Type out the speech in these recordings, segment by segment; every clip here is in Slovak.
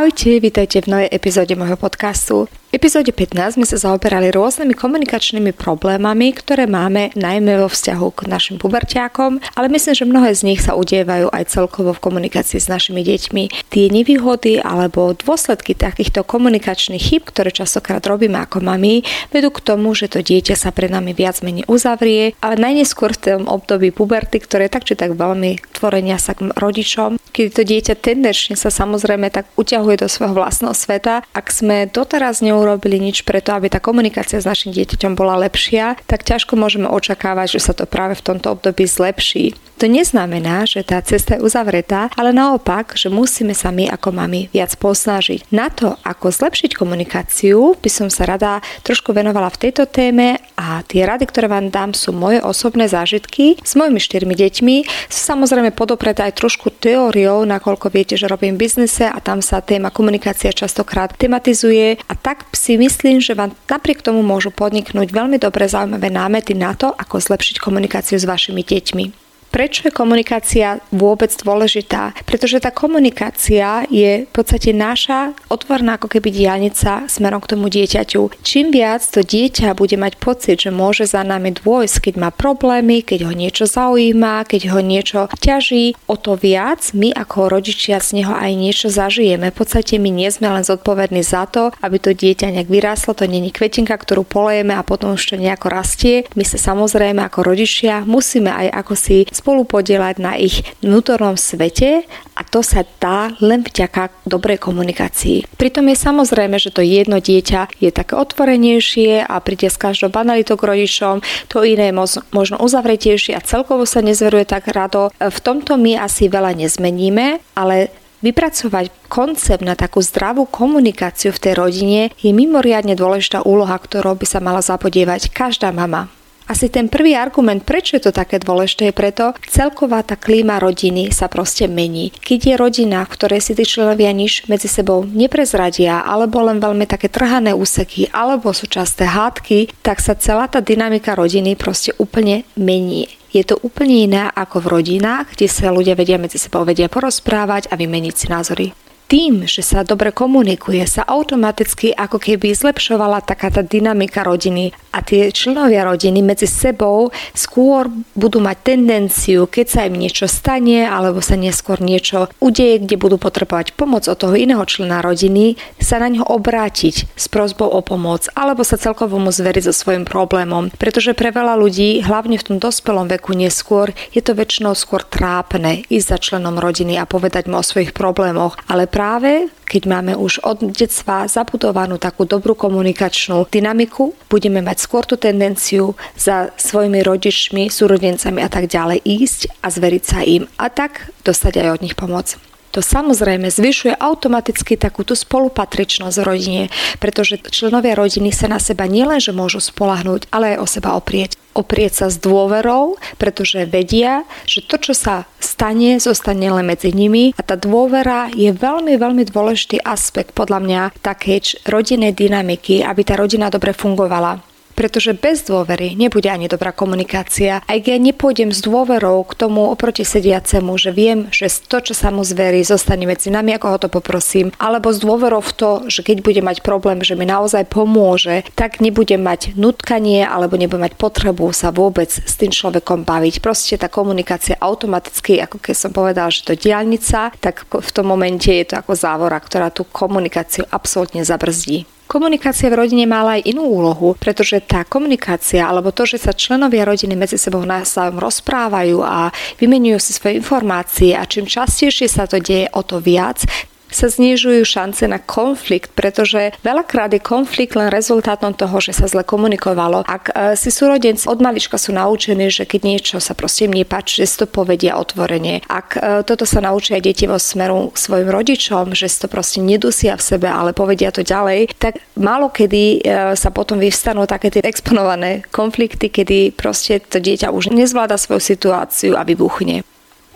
Ahojte, vítajte v novej epizóde môjho podcastu epizóde 15 sme sa zaoberali rôznymi komunikačnými problémami, ktoré máme najmä vo vzťahu k našim puberťákom, ale myslím, že mnohé z nich sa udievajú aj celkovo v komunikácii s našimi deťmi. Tie nevýhody alebo dôsledky takýchto komunikačných chyb, ktoré častokrát robíme ako mami, vedú k tomu, že to dieťa sa pre nami viac menej uzavrie, ale najneskôr v tom období puberty, ktoré tak či tak veľmi tvorenia sa k rodičom, keď to dieťa tendenčne sa samozrejme tak uťahuje do svojho vlastného sveta, ak sme doteraz ňou neurobili nič preto, aby tá komunikácia s našim dieťaťom bola lepšia, tak ťažko môžeme očakávať, že sa to práve v tomto období zlepší. To neznamená, že tá cesta je uzavretá, ale naopak, že musíme sa my ako mami viac posnažiť. Na to, ako zlepšiť komunikáciu, by som sa rada trošku venovala v tejto téme a tie rady, ktoré vám dám, sú moje osobné zážitky s mojimi štyrmi deťmi. Sú samozrejme podopreté aj trošku teóriou, nakoľko viete, že robím biznise a tam sa téma komunikácia častokrát tematizuje a tak si myslím, že vám napriek tomu môžu podniknúť veľmi dobre zaujímavé námety na to, ako zlepšiť komunikáciu s vašimi deťmi. Prečo je komunikácia vôbec dôležitá? Pretože tá komunikácia je v podstate naša otvorná ako keby diálnica smerom k tomu dieťaťu. Čím viac to dieťa bude mať pocit, že môže za nami dôjsť, keď má problémy, keď ho niečo zaujíma, keď ho niečo ťaží, o to viac my ako rodičia z neho aj niečo zažijeme. V podstate my nie sme len zodpovední za to, aby to dieťa nejak vyráslo, to není kvetinka, ktorú polejeme a potom už to nejako rastie. My sa samozrejme ako rodičia musíme aj ako si spolu podielať na ich vnútornom svete a to sa dá len vďaka dobrej komunikácii. Pritom je samozrejme, že to jedno dieťa je také otvorenejšie a príde s každou banalitou k rodičom, to iné je možno uzavretejšie a celkovo sa nezveruje tak rado. V tomto my asi veľa nezmeníme, ale Vypracovať koncept na takú zdravú komunikáciu v tej rodine je mimoriadne dôležitá úloha, ktorou by sa mala zapodievať každá mama. Asi ten prvý argument, prečo je to také dôležité, je preto, celková tá klíma rodiny sa proste mení. Keď je rodina, v ktorej si tí členovia nič medzi sebou neprezradia, alebo len veľmi také trhané úseky, alebo sú časté hádky, tak sa celá tá dynamika rodiny proste úplne mení. Je to úplne iné ako v rodinách, kde sa ľudia vedia medzi sebou vedia porozprávať a vymeniť si názory tým, že sa dobre komunikuje, sa automaticky ako keby zlepšovala taká tá dynamika rodiny a tie členovia rodiny medzi sebou skôr budú mať tendenciu, keď sa im niečo stane alebo sa neskôr niečo udeje, kde budú potrebovať pomoc od toho iného člena rodiny, sa na ňo obrátiť s prozbou o pomoc alebo sa celkovo mu zveriť so svojím problémom. Pretože pre veľa ľudí, hlavne v tom dospelom veku neskôr, je to väčšinou skôr trápne ísť za členom rodiny a povedať mu o svojich problémoch, ale práve keď máme už od detstva zabudovanú takú dobrú komunikačnú dynamiku, budeme mať skôr tú tendenciu za svojimi rodičmi, súrodencami a tak ďalej ísť a zveriť sa im a tak dostať aj od nich pomoc. To samozrejme zvyšuje automaticky takúto spolupatričnosť v rodine, pretože členovia rodiny sa na seba nielenže môžu spolahnúť, ale aj o seba oprieť oprieť sa s dôverou, pretože vedia, že to, čo sa stane, zostane len medzi nimi a tá dôvera je veľmi, veľmi dôležitý aspekt podľa mňa takej rodinnej dynamiky, aby tá rodina dobre fungovala. Pretože bez dôvery nebude ani dobrá komunikácia. Keď ja nepôjdem s dôverou k tomu oproti sediacemu, že viem, že to, čo sa mu zverí, zostane medzi nami, ako ho to poprosím, alebo s dôverou v to, že keď bude mať problém, že mi naozaj pomôže, tak nebudem mať nutkanie alebo nebudem mať potrebu sa vôbec s tým človekom baviť. Proste tá komunikácia automaticky, ako keď som povedal, že to diálnica, tak v tom momente je to ako závora, ktorá tú komunikáciu absolútne zabrzdí. Komunikácia v rodine mala aj inú úlohu, pretože tá komunikácia alebo to, že sa členovia rodiny medzi sebou navzájom rozprávajú a vymenujú si svoje informácie a čím častejšie sa to deje, o to viac sa znižujú šance na konflikt, pretože veľakrát je konflikt len rezultátom toho, že sa zle komunikovalo. Ak e, si súrodenci od malička sú naučení, že keď niečo sa proste im nepáči, že si to povedia otvorene. Ak e, toto sa naučia deti vo smeru svojim rodičom, že si to proste nedusia v sebe, ale povedia to ďalej, tak málo kedy e, sa potom vyvstanú také tie exponované konflikty, kedy proste to dieťa už nezvláda svoju situáciu a vybuchne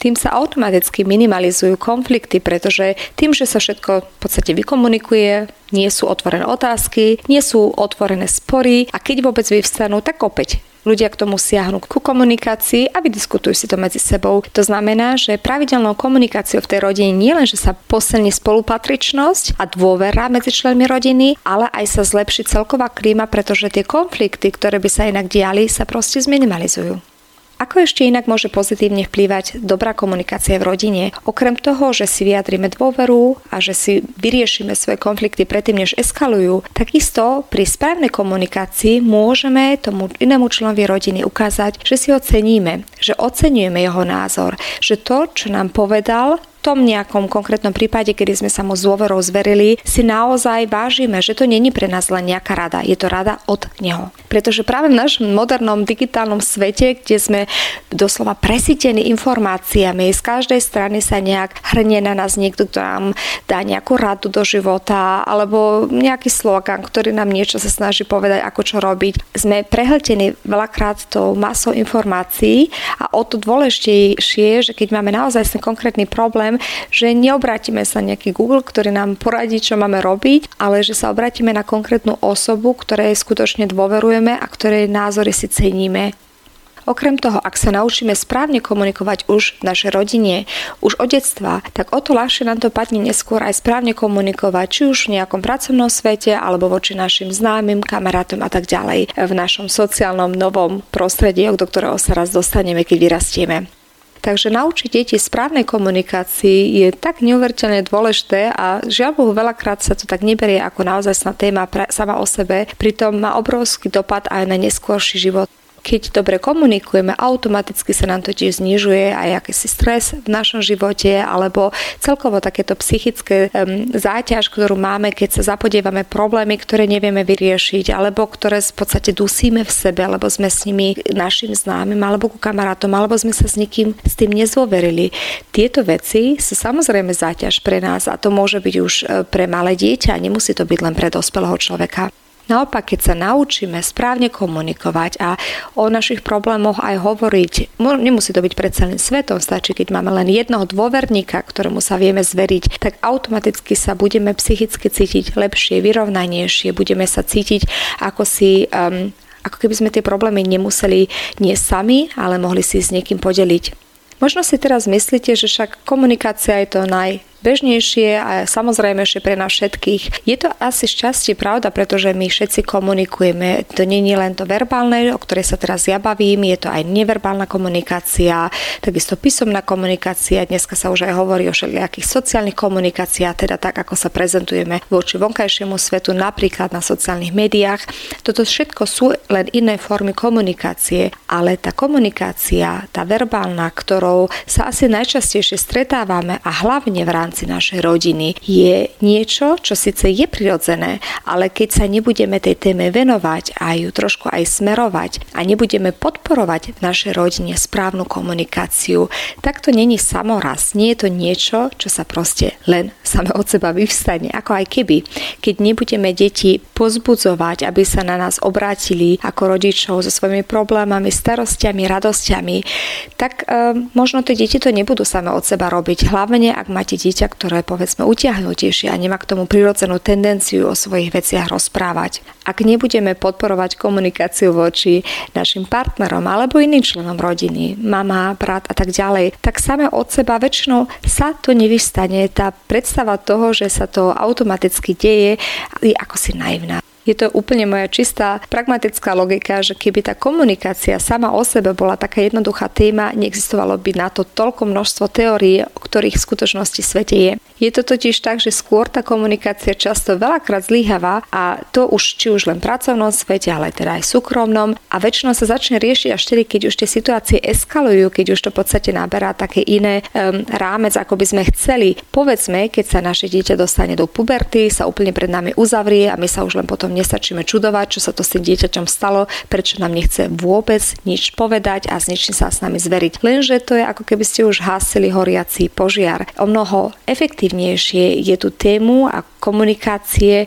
tým sa automaticky minimalizujú konflikty, pretože tým, že sa všetko v podstate vykomunikuje, nie sú otvorené otázky, nie sú otvorené spory a keď vôbec vyvstanú, tak opäť ľudia k tomu siahnu ku komunikácii a vydiskutujú si to medzi sebou. To znamená, že pravidelnou komunikáciou v tej rodine nie len, že sa posilní spolupatričnosť a dôvera medzi členmi rodiny, ale aj sa zlepší celková klíma, pretože tie konflikty, ktoré by sa inak diali, sa proste zminimalizujú. Ako ešte inak môže pozitívne vplývať dobrá komunikácia v rodine? Okrem toho, že si vyjadrime dôveru a že si vyriešime svoje konflikty predtým, než eskalujú, takisto pri správnej komunikácii môžeme tomu inému členovi rodiny ukázať, že si ho ceníme, že oceňujeme jeho názor, že to, čo nám povedal, tom nejakom konkrétnom prípade, kedy sme sa mu s dôverou zverili, si naozaj vážime, že to není pre nás len nejaká rada, je to rada od neho. Pretože práve v našom modernom digitálnom svete, kde sme doslova presítení informáciami, z každej strany sa nejak hrnie na nás niekto, kto nám dá nejakú radu do života alebo nejaký slogan, ktorý nám niečo sa snaží povedať, ako čo robiť. Sme prehltení veľakrát tou masou informácií a o to dôležitejšie, že keď máme naozaj ten konkrétny problém, že neobrátime sa nejaký Google, ktorý nám poradí, čo máme robiť, ale že sa obrátime na konkrétnu osobu, ktorej skutočne dôverujeme a ktorej názory si ceníme. Okrem toho, ak sa naučíme správne komunikovať už v našej rodine, už od detstva, tak o to ľahšie nám to padne neskôr aj správne komunikovať, či už v nejakom pracovnom svete, alebo voči našim známym, kamarátom a tak ďalej v našom sociálnom novom prostredí, do ktorého sa raz dostaneme, keď vyrastieme. Takže naučiť deti správnej komunikácii je tak neuveriteľne dôležité a žiaľ Bohu veľakrát sa to tak neberie ako naozaj téma sama o sebe, pritom má obrovský dopad aj na neskôrší život keď dobre komunikujeme, automaticky sa nám totiž znižuje aj akýsi stres v našom živote alebo celkovo takéto psychické um, záťaž, ktorú máme, keď sa zapodievame problémy, ktoré nevieme vyriešiť alebo ktoré v podstate dusíme v sebe, alebo sme s nimi našim známym alebo ku kamarátom, alebo sme sa s nikým s tým nezôverili. Tieto veci sú samozrejme záťaž pre nás a to môže byť už e, pre malé dieťa, nemusí to byť len pre dospelého človeka. Naopak, keď sa naučíme správne komunikovať a o našich problémoch aj hovoriť, nemusí to byť pred celým svetom, stačí, keď máme len jednoho dôverníka, ktorému sa vieme zveriť, tak automaticky sa budeme psychicky cítiť lepšie, vyrovnanejšie, budeme sa cítiť ako si um, ako keby sme tie problémy nemuseli nie sami, ale mohli si s niekým podeliť. Možno si teraz myslíte, že však komunikácia je to naj bežnejšie a samozrejmejšie pre nás všetkých. Je to asi šťastie pravda, pretože my všetci komunikujeme. To nie je len to verbálne, o ktorej sa teraz ja bavím, je to aj neverbálna komunikácia, takisto písomná komunikácia. Dneska sa už aj hovorí o všelijakých sociálnych komunikáciách, teda tak, ako sa prezentujeme voči vonkajšiemu svetu, napríklad na sociálnych médiách. Toto všetko sú len iné formy komunikácie, ale tá komunikácia, tá verbálna, ktorou sa asi najčastejšie stretávame a hlavne v rámci rámci našej rodiny je niečo, čo síce je prirodzené, ale keď sa nebudeme tej téme venovať a ju trošku aj smerovať a nebudeme podporovať v našej rodine správnu komunikáciu, tak to není samoraz. Nie je to niečo, čo sa proste len same od seba vyvstane. Ako aj keby, keď nebudeme deti pozbudzovať, aby sa na nás obrátili ako rodičov so svojimi problémami, starostiami, radosťami, tak e, možno tie deti to nebudú same od seba robiť. Hlavne, ak máte dieťa, dieťa, ktoré povedzme utiahnutejšie a nemá k tomu prirodzenú tendenciu o svojich veciach rozprávať. Ak nebudeme podporovať komunikáciu voči našim partnerom alebo iným členom rodiny, mama, brat a tak ďalej, tak same od seba väčšinou sa to nevystane. Tá predstava toho, že sa to automaticky deje, je ako si naivná. Je to úplne moja čistá pragmatická logika, že keby tá komunikácia sama o sebe bola taká jednoduchá téma, neexistovalo by na to toľko množstvo teórií, o ktorých v skutočnosti svete je. Je to totiž tak, že skôr tá komunikácia často veľakrát zlyháva a to už či už len v pracovnom svete, ale teda aj súkromnom a väčšinou sa začne riešiť až tedy, keď už tie situácie eskalujú, keď už to v podstate naberá také iné um, rámec, ako by sme chceli. Povedzme, keď sa naše dieťa dostane do puberty, sa úplne pred nami uzavrie a my sa už len potom nestačíme čudovať, čo sa to s tým dieťaťom stalo, prečo nám nechce vôbec nič povedať a s ničím sa s nami zveriť. Lenže to je ako keby ste už hasili horiaci požiar. O mnoho efektívnejšie je tu tému a komunikácie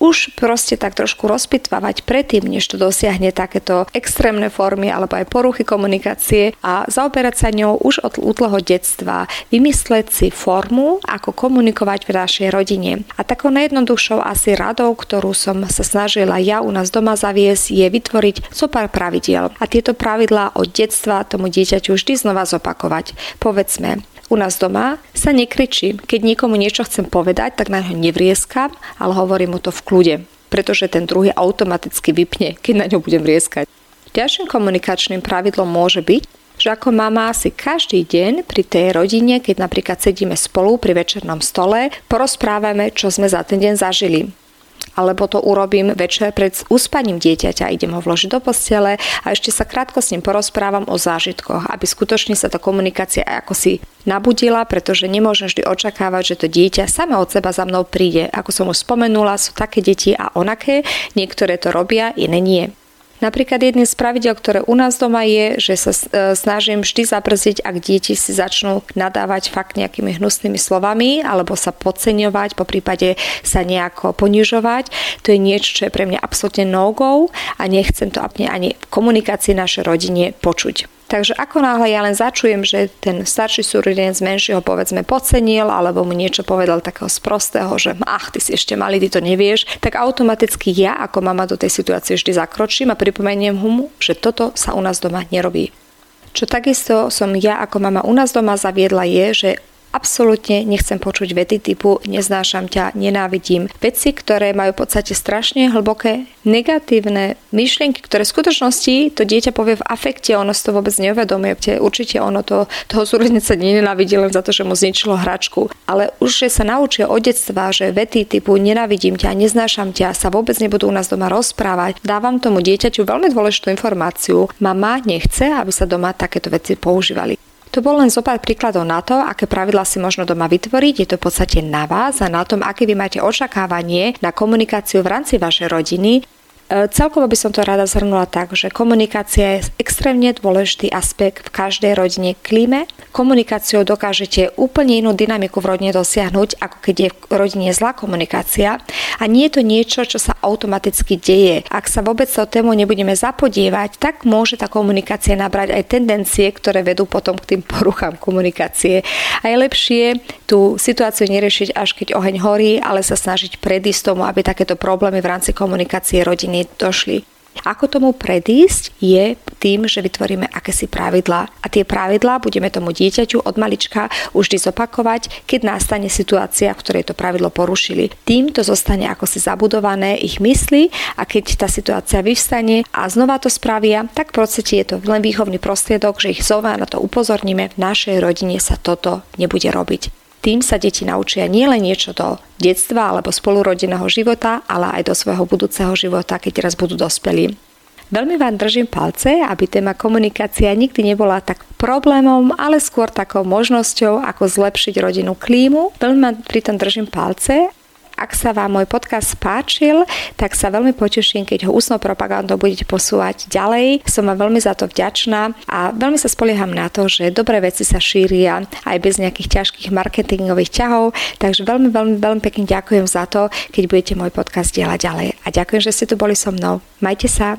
už proste tak trošku rozpitvávať predtým, než to dosiahne takéto extrémne formy alebo aj poruchy komunikácie a zaoberať sa ňou už od útleho detstva, vymysleť si formu, ako komunikovať v našej rodine. A takou najjednoduchšou asi radou, ktorú som sa snažila ja u nás doma zaviesť, je vytvoriť so pár pravidiel. A tieto pravidlá od detstva tomu dieťaťu vždy znova zopakovať. Povedzme, u nás doma sa nekričím. Keď niekomu niečo chcem povedať, tak na ňo nevrieskam, ale hovorím mu to v kľude, pretože ten druhý automaticky vypne, keď na ňo budem vrieskať. Ďalším komunikačným pravidlom môže byť, že ako mama si každý deň pri tej rodine, keď napríklad sedíme spolu pri večernom stole, porozprávame, čo sme za ten deň zažili alebo to urobím večer pred uspaním dieťaťa, idem ho vložiť do postele a ešte sa krátko s ním porozprávam o zážitkoch, aby skutočne sa tá komunikácia ako si nabudila, pretože nemôžem vždy očakávať, že to dieťa sama od seba za mnou príde. Ako som už spomenula, sú také deti a onaké, niektoré to robia, iné nie. Napríklad jedným z pravidel, ktoré u nás doma je, že sa e, snažím vždy zabrziť, ak deti si začnú nadávať fakt nejakými hnusnými slovami alebo sa podceňovať, po prípade sa nejako ponižovať. To je niečo, čo je pre mňa absolútne no-go a nechcem to ani v komunikácii našej rodine počuť. Takže ako náhle ja len začujem, že ten starší súrodenec menšieho povedzme podcenil alebo mu niečo povedal takého sprostého, že ach, ty si ešte malý, ty to nevieš, tak automaticky ja ako mama do tej situácie vždy zakročím a pripomeniem mu, že toto sa u nás doma nerobí. Čo takisto som ja ako mama u nás doma zaviedla je, že Absolútne nechcem počuť vety typu neznášam ťa, nenávidím. Veci, ktoré majú v podstate strašne hlboké negatívne myšlienky, ktoré v skutočnosti to dieťa povie v afekte, ono si to vôbec neuvedomuje. Určite ono to, toho súrodenca nenávidí len za to, že mu zničilo hračku. Ale už, že sa naučia od detstva, že vety typu nenávidím ťa, neznášam ťa sa vôbec nebudú u nás doma rozprávať, dávam tomu dieťaťu veľmi dôležitú informáciu. Mama nechce, aby sa doma takéto veci používali. To bol len zo pár príkladov na to, aké pravidla si možno doma vytvoriť. Je to v podstate na vás a na tom, aké vy máte očakávanie na komunikáciu v rámci vašej rodiny celkovo by som to rada zhrnula tak, že komunikácia je extrémne dôležitý aspekt v každej rodine klíme. Komunikáciou dokážete úplne inú dynamiku v rodine dosiahnuť, ako keď je v rodine zlá komunikácia. A nie je to niečo, čo sa automaticky deje. Ak sa vôbec o tému nebudeme zapodievať, tak môže tá komunikácia nabrať aj tendencie, ktoré vedú potom k tým poruchám komunikácie. A je lepšie tú situáciu neriešiť až keď oheň horí, ale sa snažiť predísť tomu, aby takéto problémy v rámci komunikácie rodiny došli. Ako tomu predísť je tým, že vytvoríme akési pravidlá a tie pravidlá budeme tomu dieťaťu od malička už vždy zopakovať, keď nastane situácia, v ktorej to pravidlo porušili. Tým to zostane ako si zabudované ich mysli a keď tá situácia vyvstane a znova to spravia, tak v podstate je to len výchovný prostriedok, že ich znova na to upozorníme, v našej rodine sa toto nebude robiť. Tým sa deti naučia nielen niečo do detstva alebo spolurodinného života, ale aj do svojho budúceho života, keď raz budú dospelí. Veľmi vám držím palce, aby téma komunikácia nikdy nebola tak problémom, ale skôr takou možnosťou, ako zlepšiť rodinu klímu. Veľmi vám pritom držím palce ak sa vám môj podcast páčil, tak sa veľmi poteším, keď ho ústnou propagandou budete posúvať ďalej. Som vám veľmi za to vďačná a veľmi sa spolieham na to, že dobré veci sa šíria aj bez nejakých ťažkých marketingových ťahov. Takže veľmi, veľmi, veľmi pekne ďakujem za to, keď budete môj podcast dielať ďalej. A ďakujem, že ste tu boli so mnou. Majte sa.